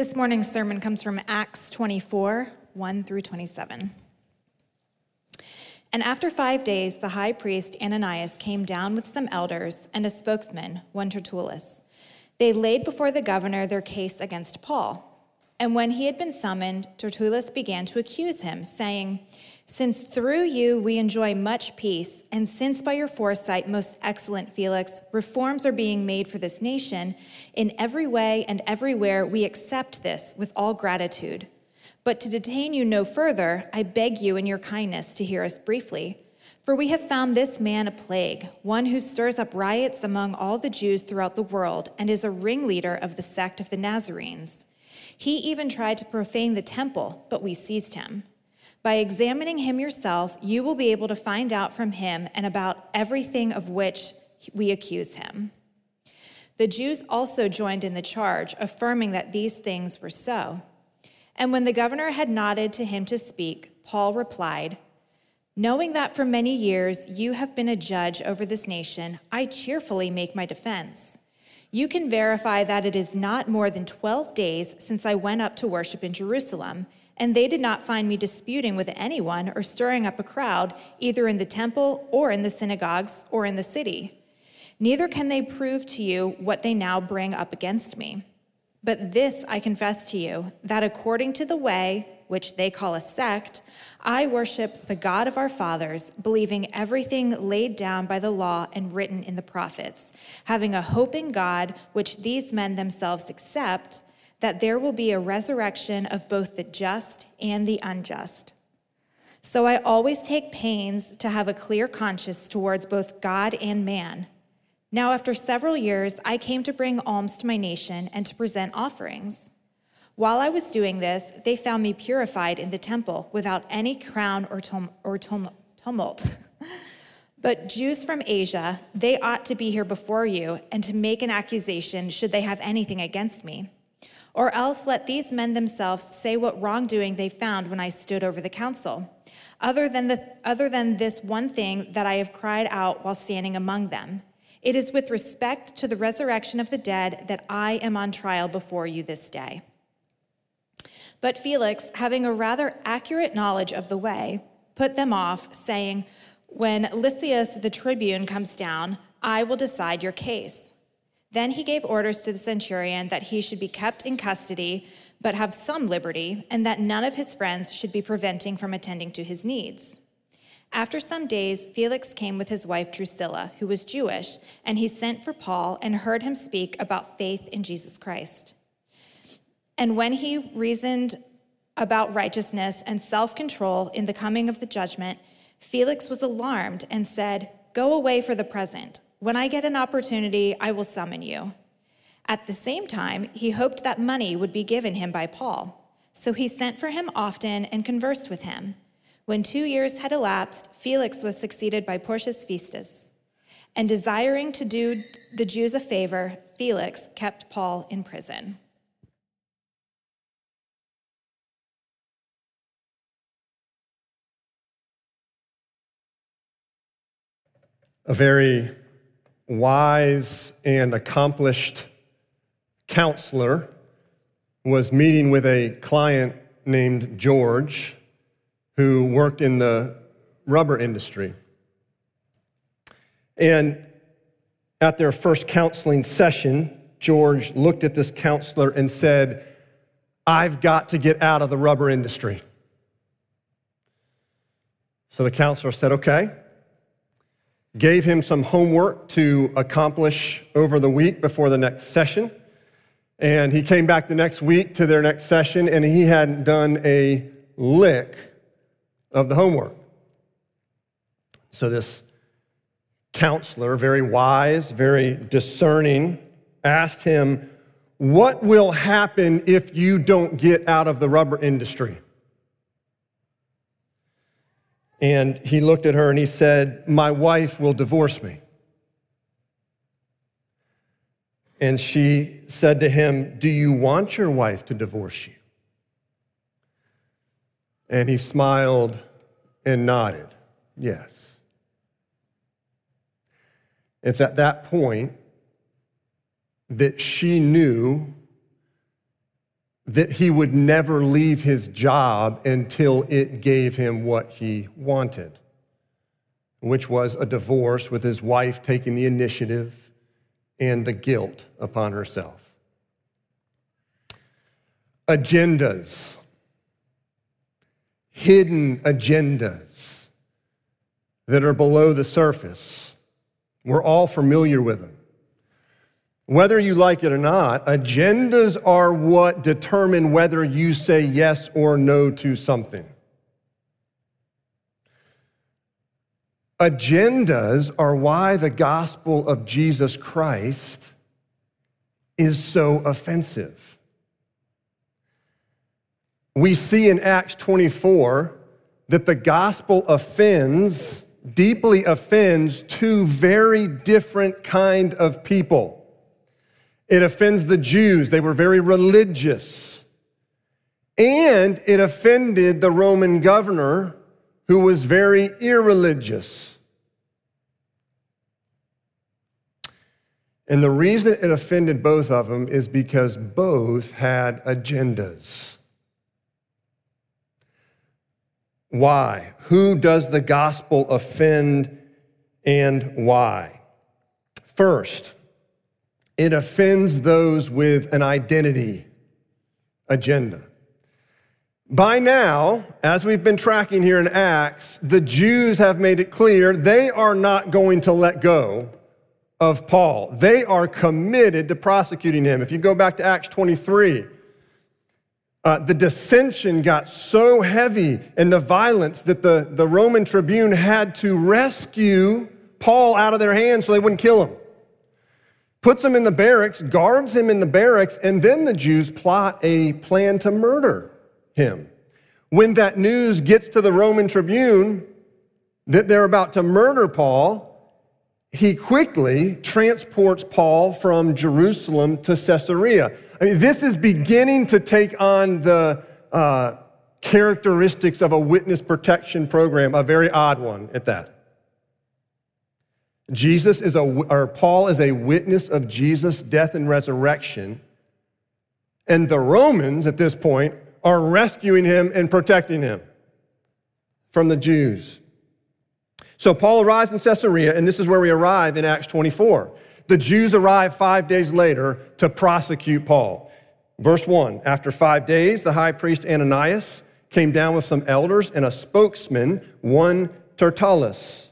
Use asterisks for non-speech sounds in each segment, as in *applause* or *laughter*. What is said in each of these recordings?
This morning's sermon comes from Acts 24 1 through 27. And after five days, the high priest Ananias came down with some elders and a spokesman, one Tertullus. They laid before the governor their case against Paul. And when he had been summoned, Tertullus began to accuse him, saying, Since through you we enjoy much peace, and since by your foresight, most excellent Felix, reforms are being made for this nation, in every way and everywhere we accept this with all gratitude. But to detain you no further, I beg you in your kindness to hear us briefly. For we have found this man a plague, one who stirs up riots among all the Jews throughout the world, and is a ringleader of the sect of the Nazarenes. He even tried to profane the temple, but we seized him. By examining him yourself, you will be able to find out from him and about everything of which we accuse him. The Jews also joined in the charge, affirming that these things were so. And when the governor had nodded to him to speak, Paul replied, Knowing that for many years you have been a judge over this nation, I cheerfully make my defense. You can verify that it is not more than 12 days since I went up to worship in Jerusalem, and they did not find me disputing with anyone or stirring up a crowd, either in the temple or in the synagogues or in the city. Neither can they prove to you what they now bring up against me. But this I confess to you that according to the way, which they call a sect, I worship the God of our fathers, believing everything laid down by the law and written in the prophets, having a hope in God, which these men themselves accept, that there will be a resurrection of both the just and the unjust. So I always take pains to have a clear conscience towards both God and man. Now, after several years, I came to bring alms to my nation and to present offerings. While I was doing this, they found me purified in the temple without any crown or, tum- or tum- tumult. *laughs* but Jews from Asia, they ought to be here before you and to make an accusation should they have anything against me. Or else let these men themselves say what wrongdoing they found when I stood over the council, other than, the, other than this one thing that I have cried out while standing among them. It is with respect to the resurrection of the dead that I am on trial before you this day. But Felix, having a rather accurate knowledge of the way, put them off, saying, When Lysias the tribune comes down, I will decide your case. Then he gave orders to the centurion that he should be kept in custody, but have some liberty, and that none of his friends should be preventing from attending to his needs. After some days, Felix came with his wife Drusilla, who was Jewish, and he sent for Paul and heard him speak about faith in Jesus Christ. And when he reasoned about righteousness and self control in the coming of the judgment, Felix was alarmed and said, Go away for the present. When I get an opportunity, I will summon you. At the same time, he hoped that money would be given him by Paul. So he sent for him often and conversed with him. When two years had elapsed, Felix was succeeded by Porcius Festus. And desiring to do the Jews a favor, Felix kept Paul in prison. a very wise and accomplished counselor was meeting with a client named George who worked in the rubber industry. And at their first counseling session, George looked at this counselor and said, I've got to get out of the rubber industry. So the counselor said, Okay gave him some homework to accomplish over the week before the next session. And he came back the next week to their next session, and he hadn't done a lick of the homework. So, this counselor, very wise, very discerning, asked him, What will happen if you don't get out of the rubber industry? And he looked at her and he said, My wife will divorce me. And she said to him, Do you want your wife to divorce you? And he smiled and nodded, Yes. It's at that point that she knew that he would never leave his job until it gave him what he wanted, which was a divorce with his wife taking the initiative and the guilt upon herself. Agendas, hidden agendas that are below the surface. We're all familiar with them. Whether you like it or not, agendas are what determine whether you say yes or no to something. Agendas are why the gospel of Jesus Christ is so offensive. We see in Acts 24 that the gospel offends, deeply offends two very different kind of people. It offends the Jews. They were very religious. And it offended the Roman governor who was very irreligious. And the reason it offended both of them is because both had agendas. Why? Who does the gospel offend and why? First, it offends those with an identity agenda. By now, as we've been tracking here in Acts, the Jews have made it clear they are not going to let go of Paul. They are committed to prosecuting him. If you go back to Acts 23, uh, the dissension got so heavy and the violence that the, the Roman tribune had to rescue Paul out of their hands so they wouldn't kill him puts him in the barracks, guards him in the barracks, and then the Jews plot a plan to murder him. When that news gets to the Roman tribune that they're about to murder Paul, he quickly transports Paul from Jerusalem to Caesarea. I mean, this is beginning to take on the uh, characteristics of a witness protection program, a very odd one at that. Jesus is a, or Paul is a witness of Jesus' death and resurrection. And the Romans at this point are rescuing him and protecting him from the Jews. So Paul arrives in Caesarea, and this is where we arrive in Acts 24. The Jews arrive five days later to prosecute Paul. Verse 1 After five days, the high priest Ananias came down with some elders and a spokesman, one Tertullus.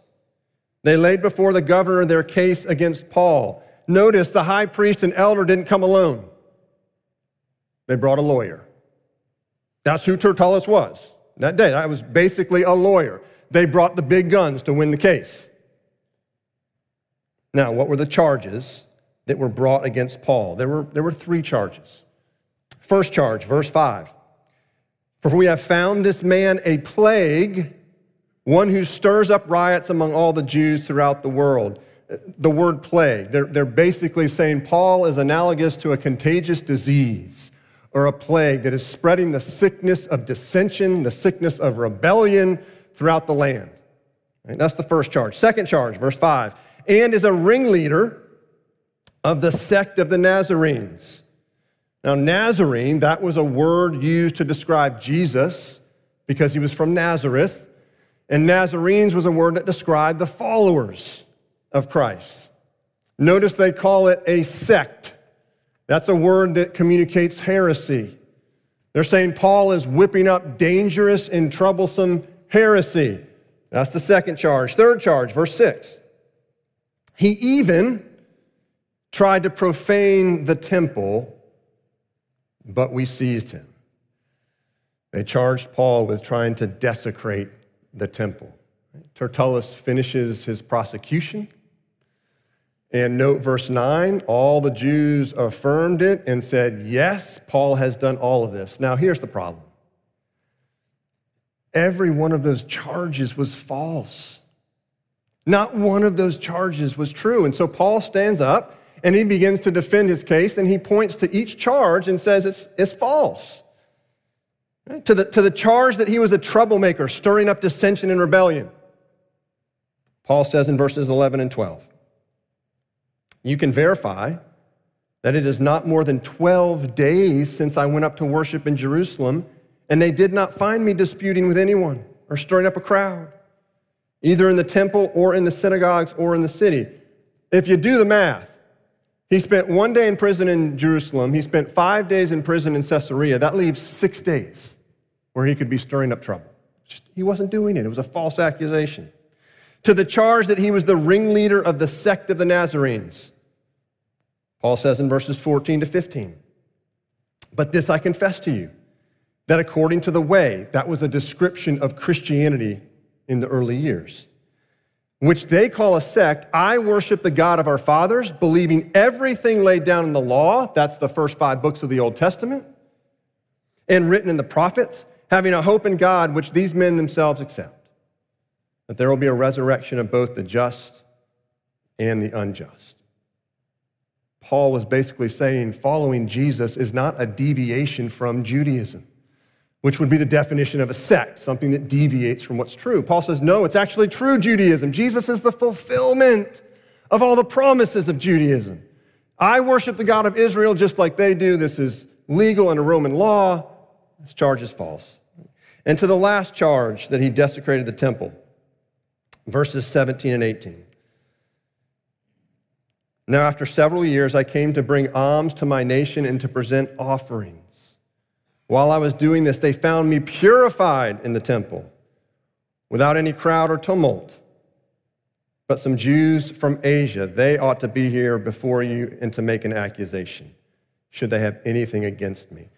They laid before the governor their case against Paul. Notice the high priest and elder didn't come alone, they brought a lawyer. That's who Tertullus was that day. That was basically a lawyer. They brought the big guns to win the case. Now, what were the charges that were brought against Paul? There were, there were three charges. First charge, verse 5. For we have found this man a plague one who stirs up riots among all the Jews throughout the world. The word plague, they're, they're basically saying Paul is analogous to a contagious disease or a plague that is spreading the sickness of dissension, the sickness of rebellion throughout the land. Right, that's the first charge. Second charge, verse 5, and is a ringleader of the sect of the Nazarenes. Now, Nazarene, that was a word used to describe Jesus because he was from Nazareth. And Nazarenes was a word that described the followers of Christ. Notice they call it a sect. That's a word that communicates heresy. They're saying Paul is whipping up dangerous and troublesome heresy. That's the second charge. Third charge, verse 6. He even tried to profane the temple, but we seized him. They charged Paul with trying to desecrate the temple. Tertullus finishes his prosecution. And note verse 9 all the Jews affirmed it and said, Yes, Paul has done all of this. Now, here's the problem every one of those charges was false. Not one of those charges was true. And so Paul stands up and he begins to defend his case and he points to each charge and says it's, it's false. To the, to the charge that he was a troublemaker, stirring up dissension and rebellion. Paul says in verses 11 and 12, you can verify that it is not more than 12 days since I went up to worship in Jerusalem, and they did not find me disputing with anyone or stirring up a crowd, either in the temple or in the synagogues or in the city. If you do the math, he spent one day in prison in Jerusalem, he spent five days in prison in Caesarea. That leaves six days where he could be stirring up trouble. Just, he wasn't doing it, it was a false accusation. To the charge that he was the ringleader of the sect of the Nazarenes. Paul says in verses 14 to 15, But this I confess to you, that according to the way, that was a description of Christianity in the early years, which they call a sect, I worship the God of our fathers, believing everything laid down in the law, that's the first five books of the Old Testament, and written in the prophets, having a hope in God, which these men themselves accept, that there will be a resurrection of both the just and the unjust. Paul was basically saying following Jesus is not a deviation from Judaism, which would be the definition of a sect, something that deviates from what's true. Paul says, no, it's actually true Judaism. Jesus is the fulfillment of all the promises of Judaism. I worship the God of Israel just like they do. This is legal under Roman law. This charge is false. And to the last charge that he desecrated the temple, verses 17 and 18. Now, after several years, I came to bring alms to my nation and to present offerings. While I was doing this, they found me purified in the temple without any crowd or tumult. But some Jews from Asia, they ought to be here before you and to make an accusation, should they have anything against me.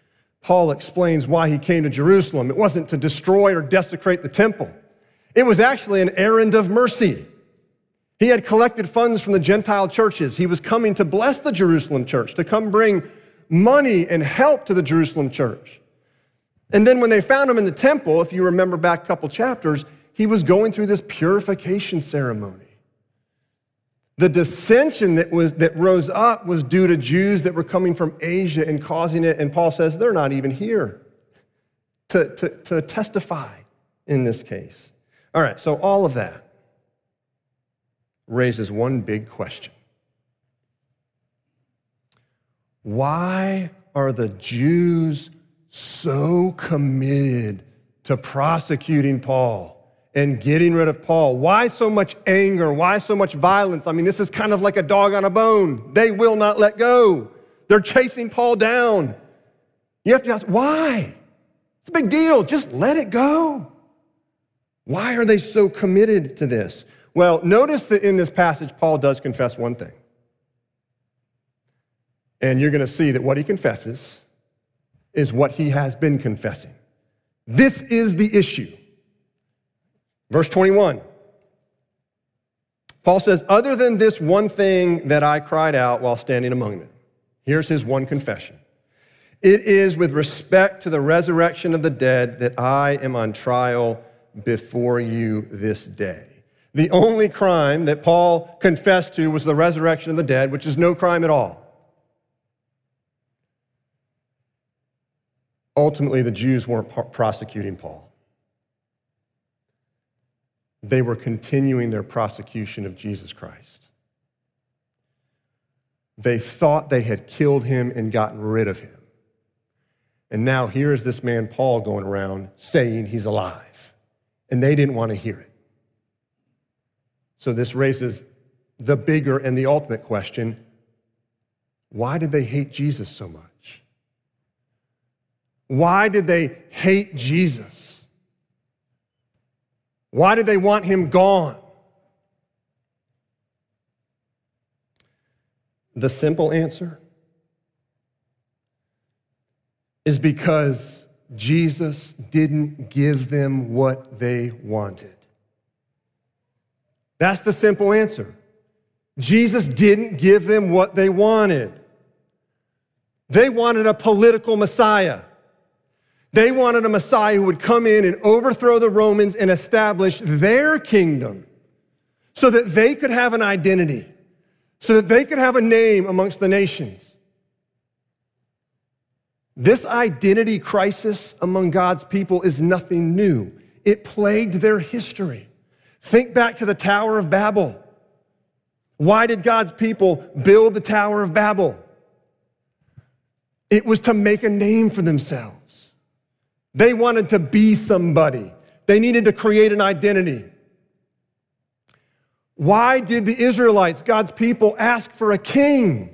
Paul explains why he came to Jerusalem. It wasn't to destroy or desecrate the temple, it was actually an errand of mercy. He had collected funds from the Gentile churches. He was coming to bless the Jerusalem church, to come bring money and help to the Jerusalem church. And then when they found him in the temple, if you remember back a couple chapters, he was going through this purification ceremony. The dissension that, was, that rose up was due to Jews that were coming from Asia and causing it. And Paul says they're not even here to, to, to testify in this case. All right, so all of that raises one big question Why are the Jews so committed to prosecuting Paul? And getting rid of Paul. Why so much anger? Why so much violence? I mean, this is kind of like a dog on a bone. They will not let go. They're chasing Paul down. You have to ask, why? It's a big deal. Just let it go. Why are they so committed to this? Well, notice that in this passage, Paul does confess one thing. And you're going to see that what he confesses is what he has been confessing. This is the issue. Verse 21. Paul says, Other than this one thing that I cried out while standing among them. Here's his one confession. It is with respect to the resurrection of the dead that I am on trial before you this day. The only crime that Paul confessed to was the resurrection of the dead, which is no crime at all. Ultimately, the Jews weren't prosecuting Paul. They were continuing their prosecution of Jesus Christ. They thought they had killed him and gotten rid of him. And now here is this man, Paul, going around saying he's alive. And they didn't want to hear it. So this raises the bigger and the ultimate question why did they hate Jesus so much? Why did they hate Jesus? Why did they want him gone? The simple answer is because Jesus didn't give them what they wanted. That's the simple answer. Jesus didn't give them what they wanted. They wanted a political Messiah. They wanted a Messiah who would come in and overthrow the Romans and establish their kingdom so that they could have an identity, so that they could have a name amongst the nations. This identity crisis among God's people is nothing new. It plagued their history. Think back to the Tower of Babel. Why did God's people build the Tower of Babel? It was to make a name for themselves. They wanted to be somebody. They needed to create an identity. Why did the Israelites, God's people, ask for a king?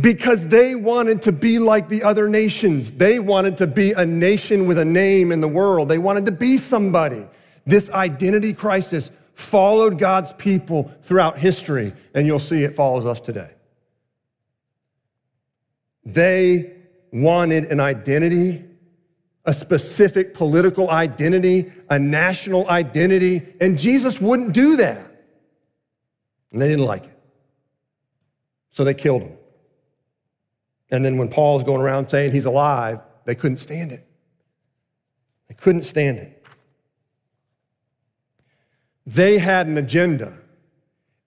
Because they wanted to be like the other nations. They wanted to be a nation with a name in the world. They wanted to be somebody. This identity crisis followed God's people throughout history, and you'll see it follows us today. They wanted an identity, a specific political identity, a national identity, and Jesus wouldn't do that. And they didn't like it. So they killed him. And then when Paul's going around saying he's alive, they couldn't stand it. They couldn't stand it. They had an agenda.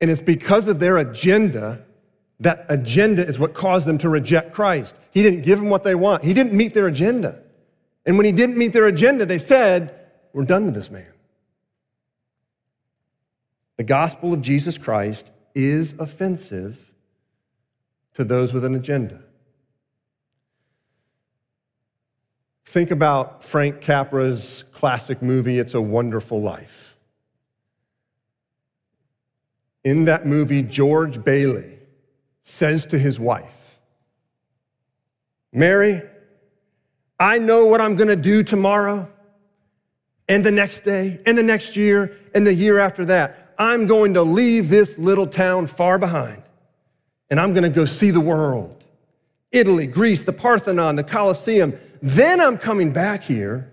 And it's because of their agenda that agenda is what caused them to reject Christ. He didn't give them what they want. He didn't meet their agenda. And when he didn't meet their agenda, they said, We're done with this man. The gospel of Jesus Christ is offensive to those with an agenda. Think about Frank Capra's classic movie, It's a Wonderful Life. In that movie, George Bailey says to his wife, Mary, I know what I'm gonna do tomorrow and the next day and the next year and the year after that. I'm going to leave this little town far behind and I'm gonna go see the world Italy, Greece, the Parthenon, the Colosseum. Then I'm coming back here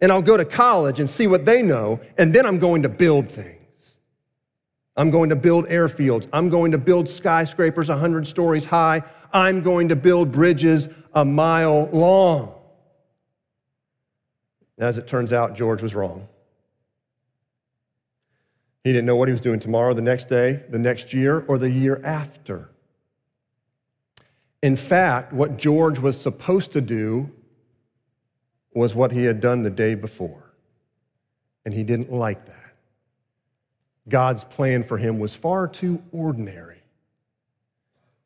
and I'll go to college and see what they know, and then I'm going to build things. I'm going to build airfields. I'm going to build skyscrapers 100 stories high. I'm going to build bridges a mile long. As it turns out, George was wrong. He didn't know what he was doing tomorrow, the next day, the next year, or the year after. In fact, what George was supposed to do was what he had done the day before. And he didn't like that. God's plan for him was far too ordinary,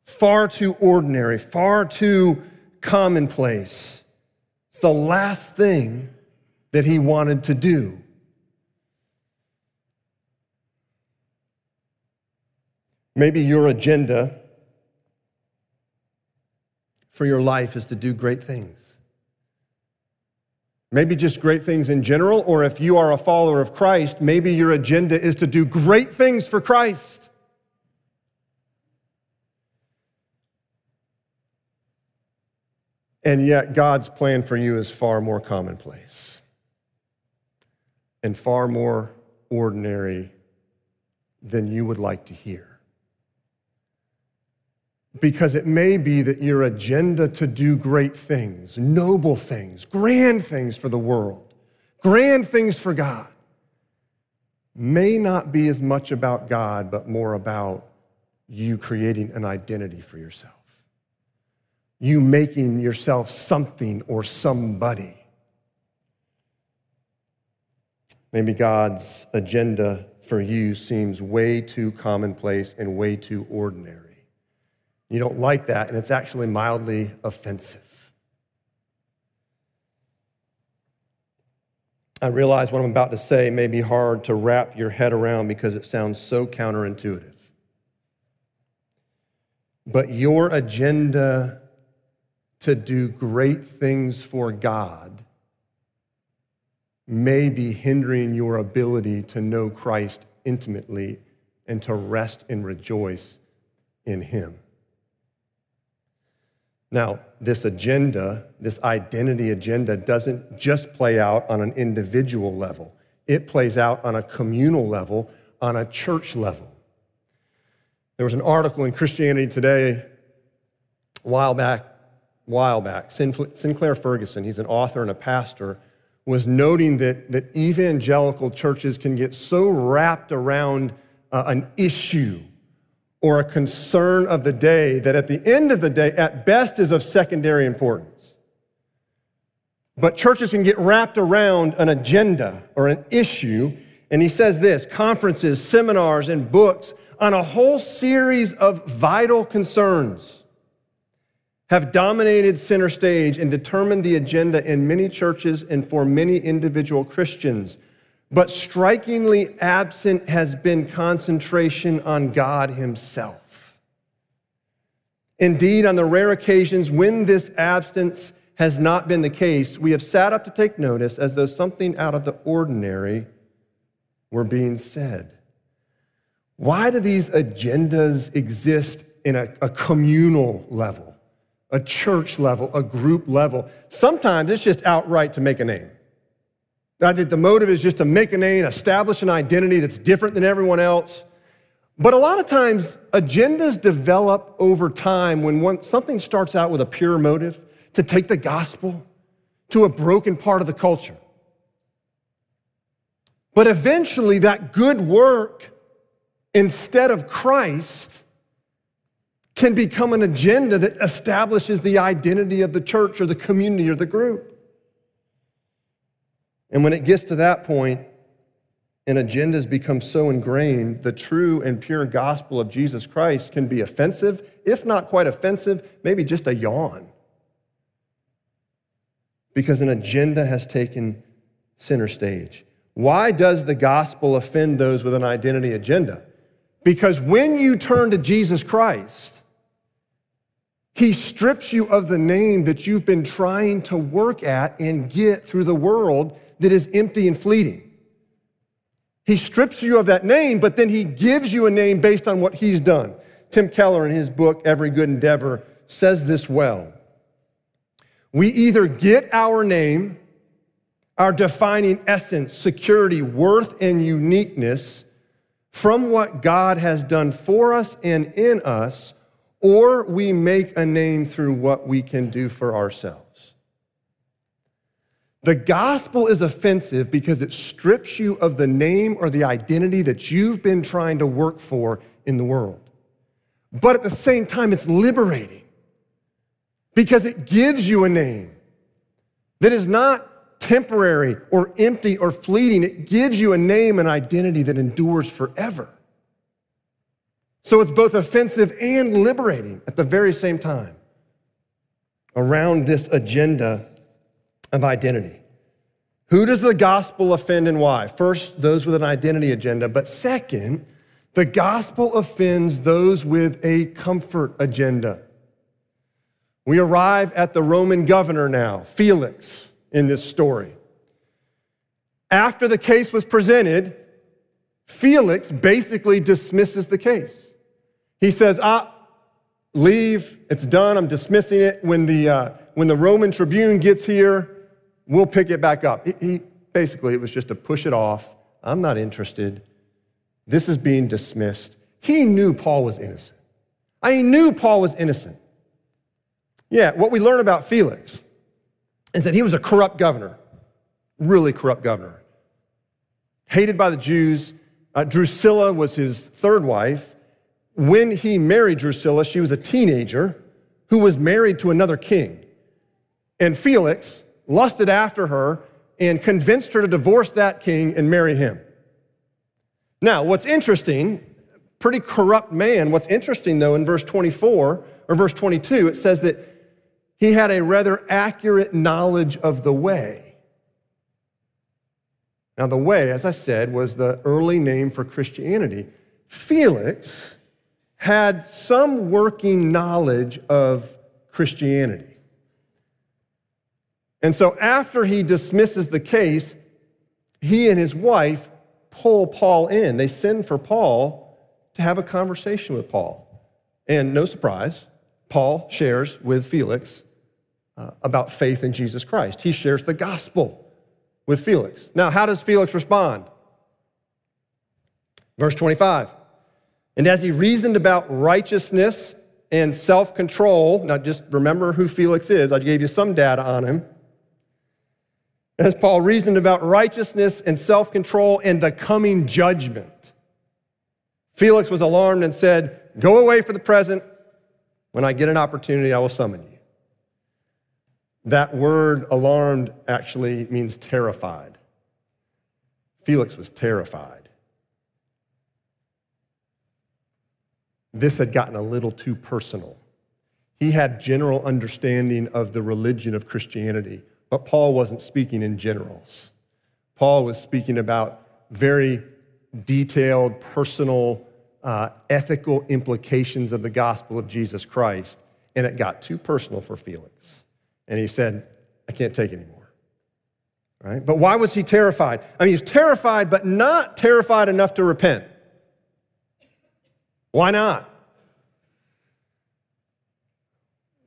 far too ordinary, far too commonplace. It's the last thing that he wanted to do. Maybe your agenda for your life is to do great things. Maybe just great things in general, or if you are a follower of Christ, maybe your agenda is to do great things for Christ. And yet, God's plan for you is far more commonplace and far more ordinary than you would like to hear. Because it may be that your agenda to do great things, noble things, grand things for the world, grand things for God, may not be as much about God, but more about you creating an identity for yourself. You making yourself something or somebody. Maybe God's agenda for you seems way too commonplace and way too ordinary. You don't like that, and it's actually mildly offensive. I realize what I'm about to say may be hard to wrap your head around because it sounds so counterintuitive. But your agenda to do great things for God may be hindering your ability to know Christ intimately and to rest and rejoice in Him. Now, this agenda, this identity agenda, doesn't just play out on an individual level, it plays out on a communal level, on a church level. There was an article in Christianity Today a while back, while back. Sinclair Ferguson, he's an author and a pastor, was noting that, that evangelical churches can get so wrapped around uh, an issue or a concern of the day that at the end of the day, at best, is of secondary importance. But churches can get wrapped around an agenda or an issue. And he says this conferences, seminars, and books on a whole series of vital concerns. have dominated center stage and determined the agenda in many churches and for many individual Christians. But strikingly absent has been concentration on God Himself. Indeed, on the rare occasions when this absence has not been the case, we have sat up to take notice as though something out of the ordinary were being said. Why do these agendas exist in a, a communal level? a church level, a group level. Sometimes it's just outright to make a name. I think the motive is just to make a name, establish an identity that's different than everyone else. But a lot of times, agendas develop over time when one, something starts out with a pure motive to take the gospel to a broken part of the culture. But eventually, that good work, instead of Christ, can become an agenda that establishes the identity of the church or the community or the group. And when it gets to that point, and agendas become so ingrained, the true and pure gospel of Jesus Christ can be offensive, if not quite offensive, maybe just a yawn. Because an agenda has taken center stage. Why does the gospel offend those with an identity agenda? Because when you turn to Jesus Christ, he strips you of the name that you've been trying to work at and get through the world that is empty and fleeting. He strips you of that name, but then he gives you a name based on what he's done. Tim Keller, in his book, Every Good Endeavor, says this well. We either get our name, our defining essence, security, worth, and uniqueness from what God has done for us and in us, or we make a name through what we can do for ourselves. The gospel is offensive because it strips you of the name or the identity that you've been trying to work for in the world. But at the same time, it's liberating because it gives you a name that is not temporary or empty or fleeting. It gives you a name and identity that endures forever. So it's both offensive and liberating at the very same time around this agenda of identity. Who does the gospel offend and why? First, those with an identity agenda, but second, the gospel offends those with a comfort agenda. We arrive at the Roman governor now, Felix, in this story. After the case was presented, Felix basically dismisses the case. He says, ah, leave, it's done, I'm dismissing it. When the, uh, when the Roman tribune gets here, we'll pick it back up. He, basically, it was just to push it off. I'm not interested. This is being dismissed. He knew Paul was innocent. I knew Paul was innocent. Yeah, what we learn about Felix is that he was a corrupt governor, really corrupt governor. Hated by the Jews. Uh, Drusilla was his third wife when he married Drusilla, she was a teenager who was married to another king. And Felix lusted after her and convinced her to divorce that king and marry him. Now, what's interesting, pretty corrupt man, what's interesting though, in verse 24 or verse 22, it says that he had a rather accurate knowledge of the way. Now, the way, as I said, was the early name for Christianity. Felix had some working knowledge of Christianity. And so after he dismisses the case, he and his wife pull Paul in. They send for Paul to have a conversation with Paul. And no surprise, Paul shares with Felix uh, about faith in Jesus Christ. He shares the gospel with Felix. Now, how does Felix respond? Verse 25. And as he reasoned about righteousness and self control, now just remember who Felix is, I gave you some data on him. As Paul reasoned about righteousness and self control and the coming judgment, Felix was alarmed and said, Go away for the present. When I get an opportunity, I will summon you. That word alarmed actually means terrified. Felix was terrified. this had gotten a little too personal. He had general understanding of the religion of Christianity, but Paul wasn't speaking in generals. Paul was speaking about very detailed, personal, uh, ethical implications of the gospel of Jesus Christ, and it got too personal for Felix. And he said, I can't take anymore. Right? But why was he terrified? I mean, he's terrified, but not terrified enough to repent. Why not?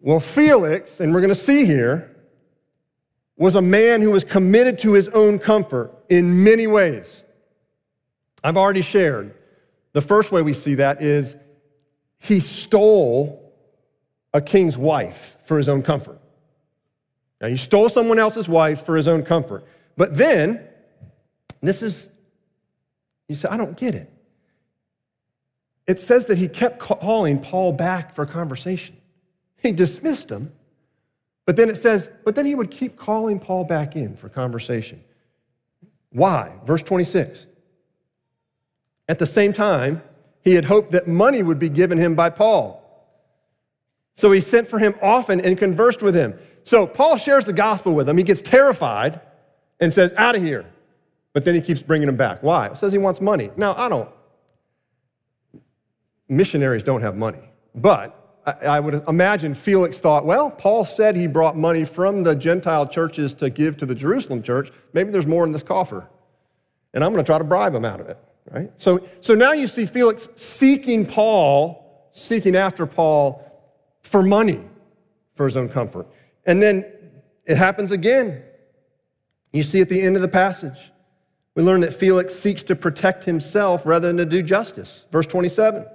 Well, Felix, and we're going to see here, was a man who was committed to his own comfort in many ways. I've already shared. The first way we see that is he stole a king's wife for his own comfort. Now, he stole someone else's wife for his own comfort. But then, this is, you say, I don't get it. It says that he kept calling Paul back for conversation. He dismissed him, but then it says, but then he would keep calling Paul back in for conversation. Why? Verse 26. At the same time, he had hoped that money would be given him by Paul. So he sent for him often and conversed with him. So Paul shares the gospel with him. He gets terrified and says, Out of here. But then he keeps bringing him back. Why? It says he wants money. Now, I don't. Missionaries don't have money. But I would imagine Felix thought, well, Paul said he brought money from the Gentile churches to give to the Jerusalem church. Maybe there's more in this coffer. And I'm going to try to bribe him out of it, right? So, so now you see Felix seeking Paul, seeking after Paul for money for his own comfort. And then it happens again. You see at the end of the passage, we learn that Felix seeks to protect himself rather than to do justice. Verse 27.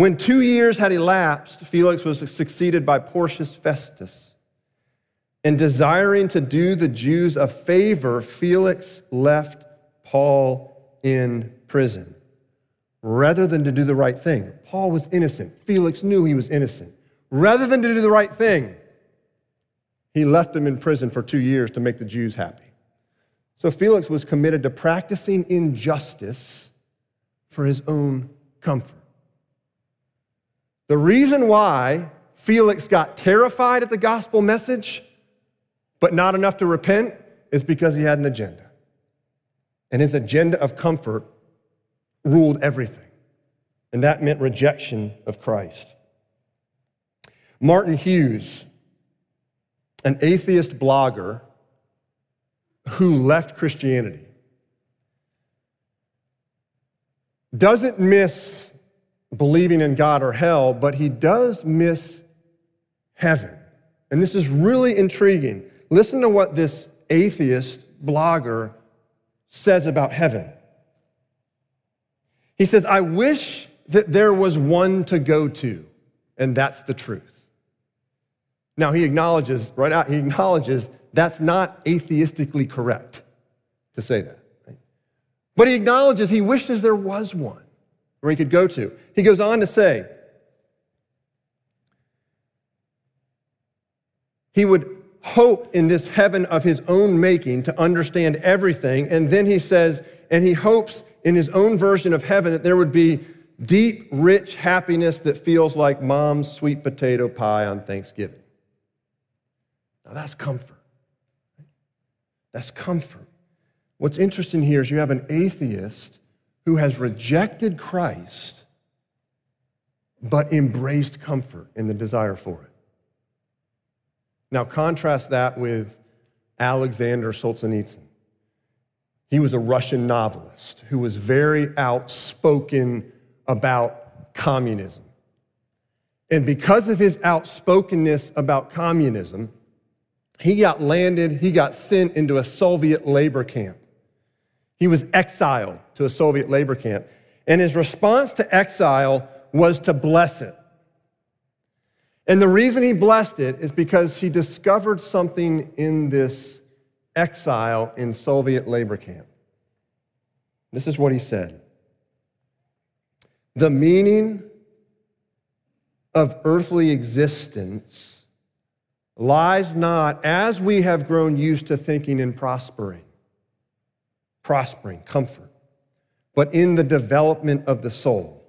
When two years had elapsed, Felix was succeeded by Porcius Festus. And desiring to do the Jews a favor, Felix left Paul in prison rather than to do the right thing. Paul was innocent. Felix knew he was innocent. Rather than to do the right thing, he left him in prison for two years to make the Jews happy. So Felix was committed to practicing injustice for his own comfort. The reason why Felix got terrified at the gospel message, but not enough to repent, is because he had an agenda. And his agenda of comfort ruled everything. And that meant rejection of Christ. Martin Hughes, an atheist blogger who left Christianity, doesn't miss believing in God or hell, but he does miss heaven. And this is really intriguing. Listen to what this atheist blogger says about heaven. He says, I wish that there was one to go to, and that's the truth. Now, he acknowledges, right out, he acknowledges that's not atheistically correct to say that. Right? But he acknowledges he wishes there was one where he could go to. He goes on to say, he would hope in this heaven of his own making to understand everything. And then he says, and he hopes in his own version of heaven that there would be deep, rich happiness that feels like mom's sweet potato pie on Thanksgiving. Now that's comfort. That's comfort. What's interesting here is you have an atheist who has rejected Christ but embraced comfort in the desire for it. Now, contrast that with Alexander Solzhenitsyn. He was a Russian novelist who was very outspoken about communism. And because of his outspokenness about communism, he got landed, he got sent into a Soviet labor camp. He was exiled to a Soviet labor camp. And his response to exile was to bless it. And the reason he blessed it is because he discovered something in this exile in Soviet labor camp. This is what he said The meaning of earthly existence lies not as we have grown used to thinking in prospering prospering, comfort, but in the development of the soul.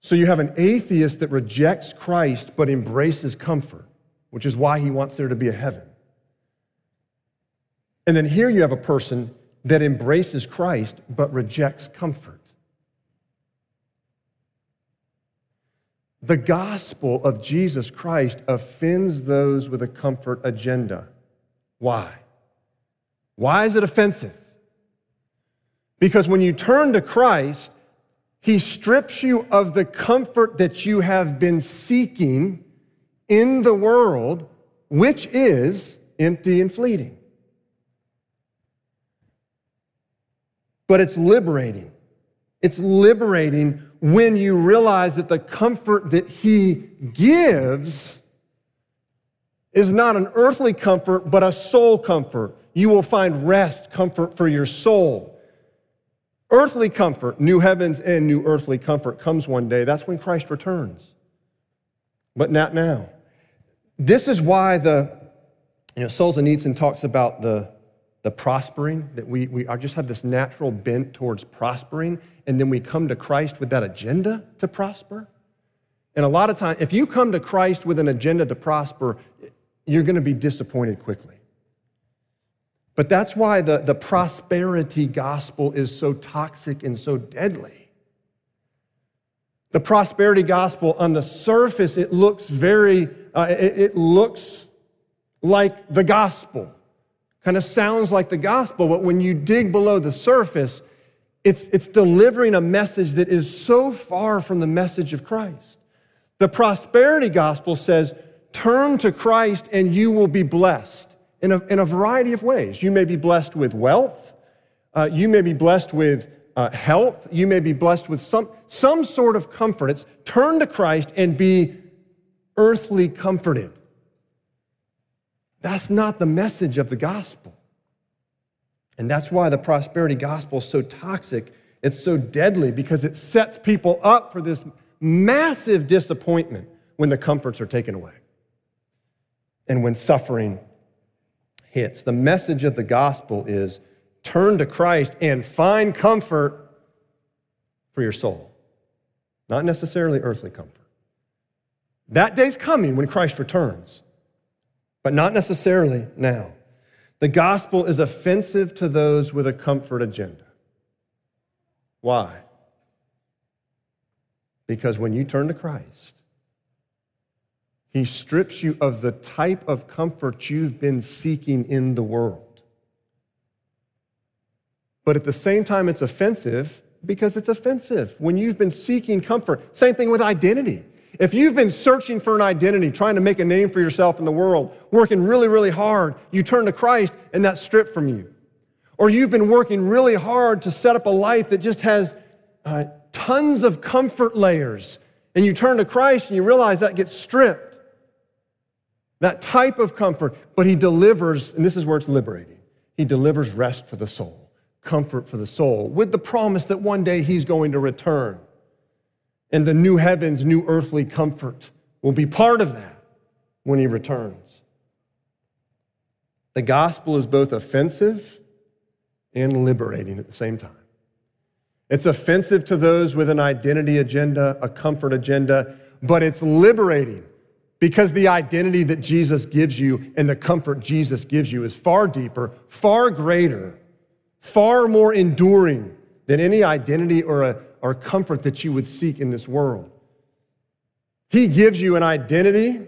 So you have an atheist that rejects Christ but embraces comfort, which is why he wants there to be a heaven. And then here you have a person that embraces Christ but rejects comfort. The gospel of Jesus Christ offends those with a comfort agenda. Why? Why is it offensive? Because when you turn to Christ, he strips you of the comfort that you have been seeking in the world, which is empty and fleeting. But it's liberating. It's liberating when you realize that the comfort that he gives is not an earthly comfort, but a soul comfort. You will find rest, comfort for your soul. Earthly comfort, new heavens and new earthly comfort comes one day. That's when Christ returns. But not now. This is why the, you know, Solzhenitsyn talks about the, the prospering, that we, we are just have this natural bent towards prospering, and then we come to Christ with that agenda to prosper. And a lot of times, if you come to Christ with an agenda to prosper, you're going to be disappointed quickly. But that's why the, the prosperity gospel is so toxic and so deadly. The prosperity gospel, on the surface, it looks very, uh, it, it looks like the gospel, kind of sounds like the gospel, but when you dig below the surface, it's, it's delivering a message that is so far from the message of Christ. The prosperity gospel says, turn to Christ and you will be blessed in a, in a variety of ways. You may be blessed with wealth, uh, you may be blessed with uh, health, you may be blessed with some, some sort of comfort. It's turn to Christ and be earthly comforted. That's not the message of the gospel. And that's why the prosperity gospel is so toxic. It's so deadly because it sets people up for this massive disappointment when the comforts are taken away and when suffering hits. The message of the gospel is turn to Christ and find comfort for your soul, not necessarily earthly comfort. That day's coming when Christ returns, but not necessarily now. The gospel is offensive to those with a comfort agenda. Why? Because when you turn to Christ, he strips you of the type of comfort you've been seeking in the world. But at the same time, it's offensive because it's offensive when you've been seeking comfort. Same thing with identity. If you've been searching for an identity, trying to make a name for yourself in the world, working really, really hard, you turn to Christ and that's stripped from you. Or you've been working really hard to set up a life that just has uh, tons of comfort layers, and you turn to Christ and you realize that gets stripped that type of comfort, but he delivers, and this is where it's liberating. He delivers rest for the soul, comfort for the soul, with the promise that one day he's going to return. And the new heavens, new earthly comfort will be part of that when he returns. The gospel is both offensive and liberating at the same time. It's offensive to those with an identity agenda, a comfort agenda, but it's liberating because the identity that Jesus gives you and the comfort Jesus gives you is far deeper, far greater, far more enduring than any identity or, a, or comfort that you would seek in this world. He gives you an identity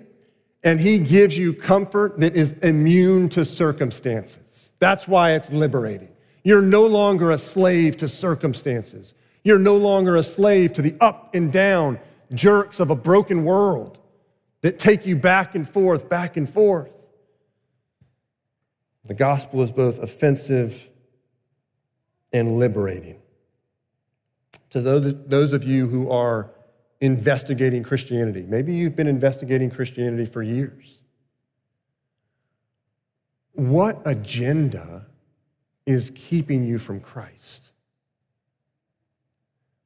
and he gives you comfort that is immune to circumstances. That's why it's liberating. You're no longer a slave to circumstances. You're no longer a slave to the up and down jerks of a broken world that take you back and forth, back and forth. The gospel is both offensive and liberating. To those, of you who are investigating Christianity, maybe you've been investigating Christianity for years. What agenda is keeping you from Christ?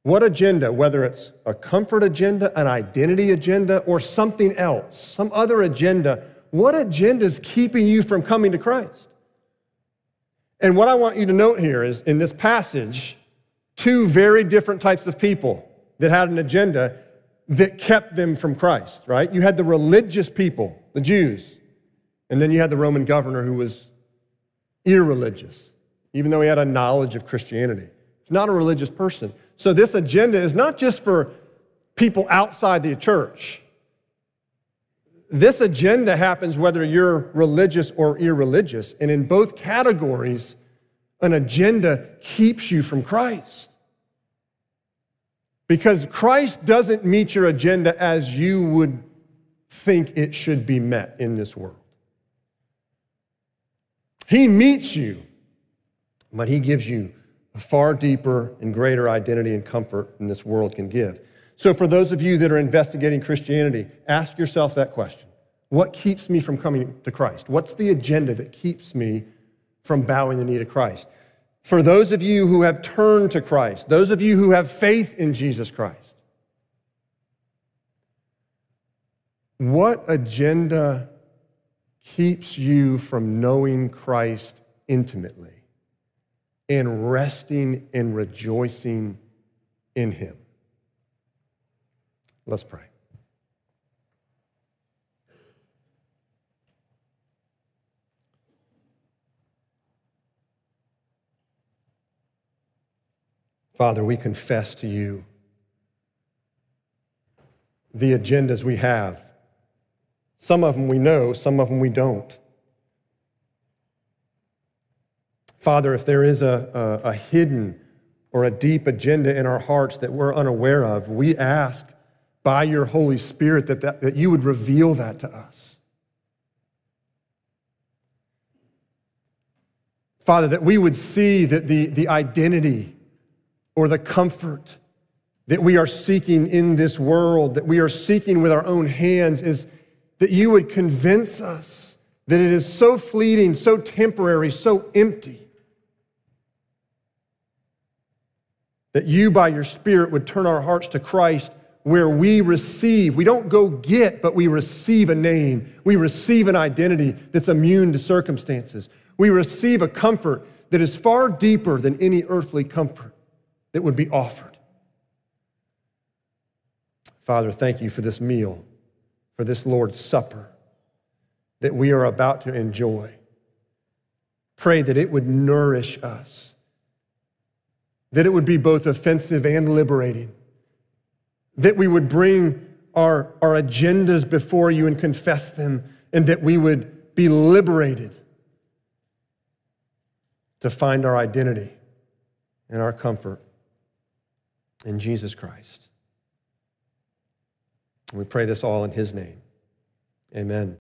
What agenda, whether it's a comfort agenda, an identity agenda, or something else, some other agenda, what agenda is keeping you from coming to Christ? And what I want you to note here is in this passage, two very different types of people that had an agenda that kept them from Christ, right? You had the religious people, the Jews, and then you had the Roman governor who was irreligious, even though he had a knowledge of Christianity. Not a religious person. So this agenda is not just for people outside the church. This agenda happens whether you're religious or irreligious. And in both categories, an agenda keeps you from Christ. Because Christ doesn't meet your agenda as you would think it should be met in this world. He meets you, but He gives you a far deeper and greater identity and comfort than this world can give. So, for those of you that are investigating Christianity, ask yourself that question What keeps me from coming to Christ? What's the agenda that keeps me from bowing the knee to Christ? For those of you who have turned to Christ, those of you who have faith in Jesus Christ, what agenda keeps you from knowing Christ intimately and resting and rejoicing in Him. Let's pray. Father, we confess to you the agendas we have some of them we know, some of them we don't. Father, if there is a, a, a, hidden or a deep agenda in our hearts that we're unaware of, we ask by your Holy Spirit that, that, that you would reveal that to us. Father, that we would see that the, the identity or the comfort that we are seeking in this world, that we are seeking with our own hands, is that you would convince us that it is so fleeting, so temporary, so empty. That you, by your Spirit, would turn our hearts to Christ where we receive. We don't go get, but we receive a name. We receive an identity that's immune to circumstances. We receive a comfort that is far deeper than any earthly comfort that would be offered. Father, thank you for this meal for this Lord's Supper that we are about to enjoy. Pray that it would nourish us, that it would be both offensive and liberating, that we would bring our, our agendas before you and confess them, and that we would be liberated to find our identity and our comfort in Jesus Christ. We pray this all in his name. Amen.